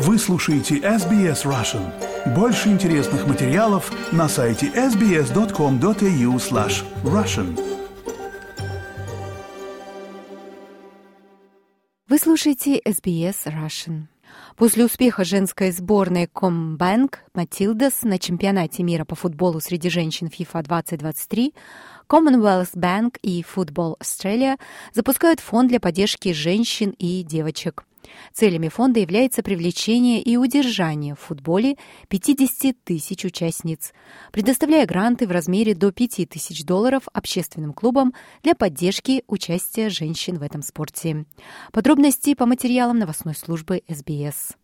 Вы слушаете SBS Russian. Больше интересных материалов на сайте sbs.com.au slash russian. Вы слушаете SBS Russian. После успеха женской сборной Комбанк Матилдас на чемпионате мира по футболу среди женщин FIFA 2023 Commonwealth Bank и Football Australia запускают фонд для поддержки женщин и девочек. Целями фонда является привлечение и удержание в футболе 50 тысяч участниц, предоставляя гранты в размере до 5 тысяч долларов общественным клубам для поддержки участия женщин в этом спорте. Подробности по материалам новостной службы СБС.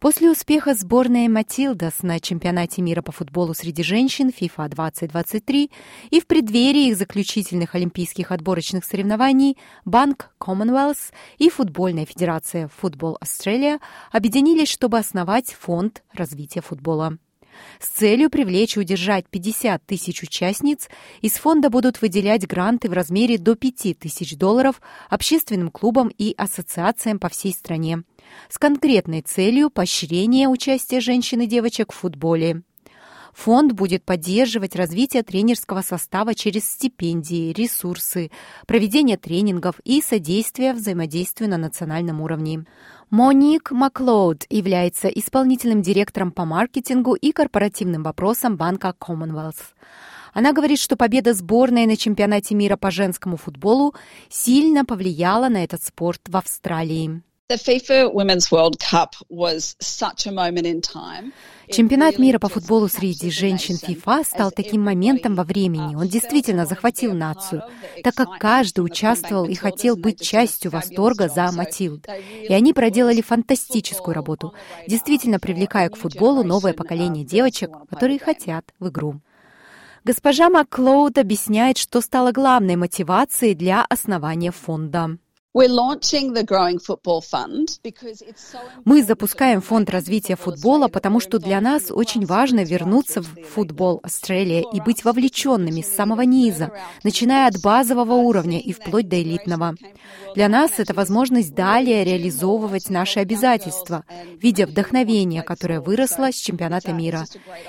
После успеха сборной «Матилдас» на чемпионате мира по футболу среди женщин FIFA 2023 и в преддверии их заключительных олимпийских отборочных соревнований Банк Commonwealth и футбольная федерация Football Australia объединились, чтобы основать фонд развития футбола. С целью привлечь и удержать 50 тысяч участниц из фонда будут выделять гранты в размере до 5 тысяч долларов общественным клубам и ассоциациям по всей стране с конкретной целью поощрения участия женщин и девочек в футболе. Фонд будет поддерживать развитие тренерского состава через стипендии, ресурсы, проведение тренингов и содействие взаимодействию на национальном уровне. Моник Маклоуд является исполнительным директором по маркетингу и корпоративным вопросам банка Commonwealth. Она говорит, что победа сборной на чемпионате мира по женскому футболу сильно повлияла на этот спорт в Австралии. Чемпионат мира по футболу среди женщин FIFA стал таким моментом во времени. Он действительно захватил нацию, так как каждый участвовал и хотел быть частью восторга за Матилд. И они проделали фантастическую работу, действительно привлекая к футболу новое поколение девочек, которые хотят в игру. Госпожа Маклоуд объясняет, что стало главной мотивацией для основания фонда. Мы запускаем фонд развития футбола, потому что для нас очень важно вернуться в футбол Австралия и быть вовлеченными с самого низа, начиная от базового уровня и вплоть до элитного. Для нас это возможность далее реализовывать наши обязательства, видя вдохновение, которое выросло с чемпионата мира,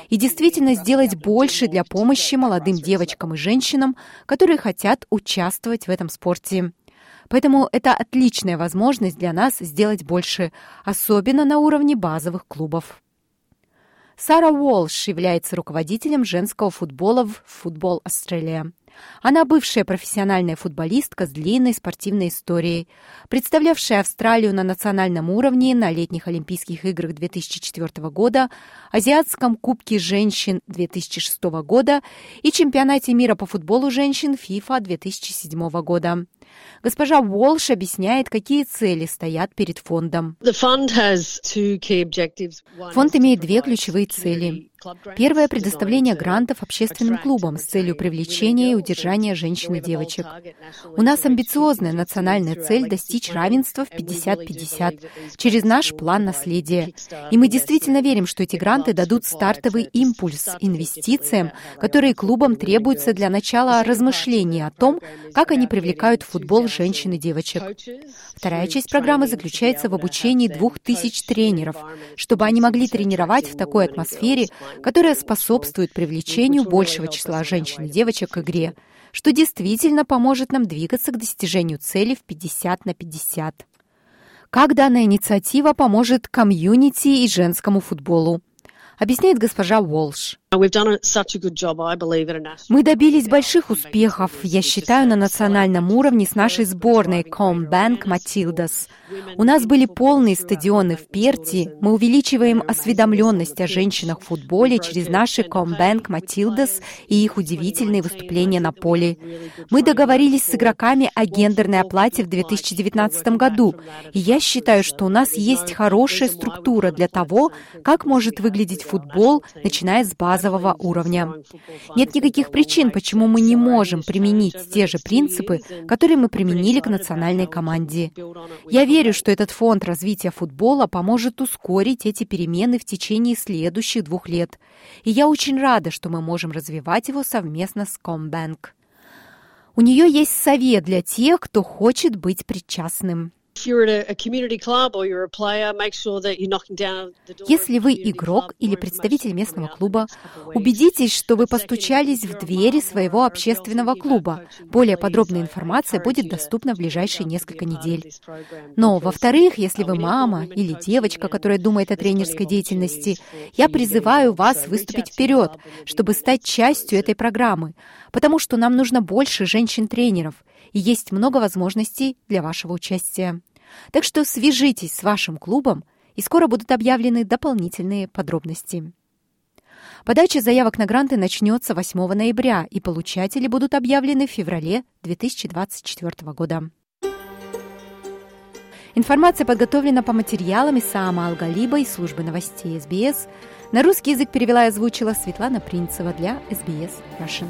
и действительно сделать больше для помощи молодым девочкам и женщинам, которые хотят участвовать в этом спорте. Поэтому это отличная возможность для нас сделать больше, особенно на уровне базовых клубов. Сара Уолш является руководителем женского футбола в Футбол Австралия. Она бывшая профессиональная футболистка с длинной спортивной историей, представлявшая Австралию на национальном уровне на летних Олимпийских играх 2004 года, Азиатском кубке женщин 2006 года и чемпионате мира по футболу женщин FIFA 2007 года. Госпожа Уолш объясняет, какие цели стоят перед фондом. Фонд имеет две ключевые цели. Первое – предоставление грантов общественным клубам с целью привлечения и удержания женщин и девочек. У нас амбициозная национальная цель достичь равенства в 50-50 через наш план наследия. И мы действительно верим, что эти гранты дадут стартовый импульс инвестициям, которые клубам требуются для начала размышления о том, как они привлекают в футбол женщин и девочек. Вторая часть программы заключается в обучении двух тысяч тренеров, чтобы они могли тренировать в такой атмосфере, которая способствует привлечению большего числа женщин и девочек к игре, что действительно поможет нам двигаться к достижению цели в 50 на 50. Как данная инициатива поможет комьюнити и женскому футболу? Объясняет госпожа Уолш. Мы добились больших успехов, я считаю, на национальном уровне с нашей сборной Combank Matildas. У нас были полные стадионы в Перти. Мы увеличиваем осведомленность о женщинах в футболе через наши Combank Matildas и их удивительные выступления на поле. Мы договорились с игроками о гендерной оплате в 2019 году, и я считаю, что у нас есть хорошая структура для того, как может выглядеть футбол, начиная с базы базового уровня. Нет никаких причин, почему мы не можем применить те же принципы, которые мы применили к национальной команде. Я верю, что этот фонд развития футбола поможет ускорить эти перемены в течение следующих двух лет. И я очень рада, что мы можем развивать его совместно с Combank. У нее есть совет для тех, кто хочет быть причастным. Если вы игрок или представитель местного клуба, убедитесь, что вы постучались в двери своего общественного клуба. Более подробная информация будет доступна в ближайшие несколько недель. Но, во-вторых, если вы мама или девочка, которая думает о тренерской деятельности, я призываю вас выступить вперед, чтобы стать частью этой программы, потому что нам нужно больше женщин-тренеров, и есть много возможностей для вашего участия. Так что свяжитесь с вашим клубом, и скоро будут объявлены дополнительные подробности. Подача заявок на гранты начнется 8 ноября, и получатели будут объявлены в феврале 2024 года. Информация подготовлена по материалам Исаама Алгалиба из службы новостей СБС. На русский язык перевела и озвучила Светлана Принцева для СБС Russian.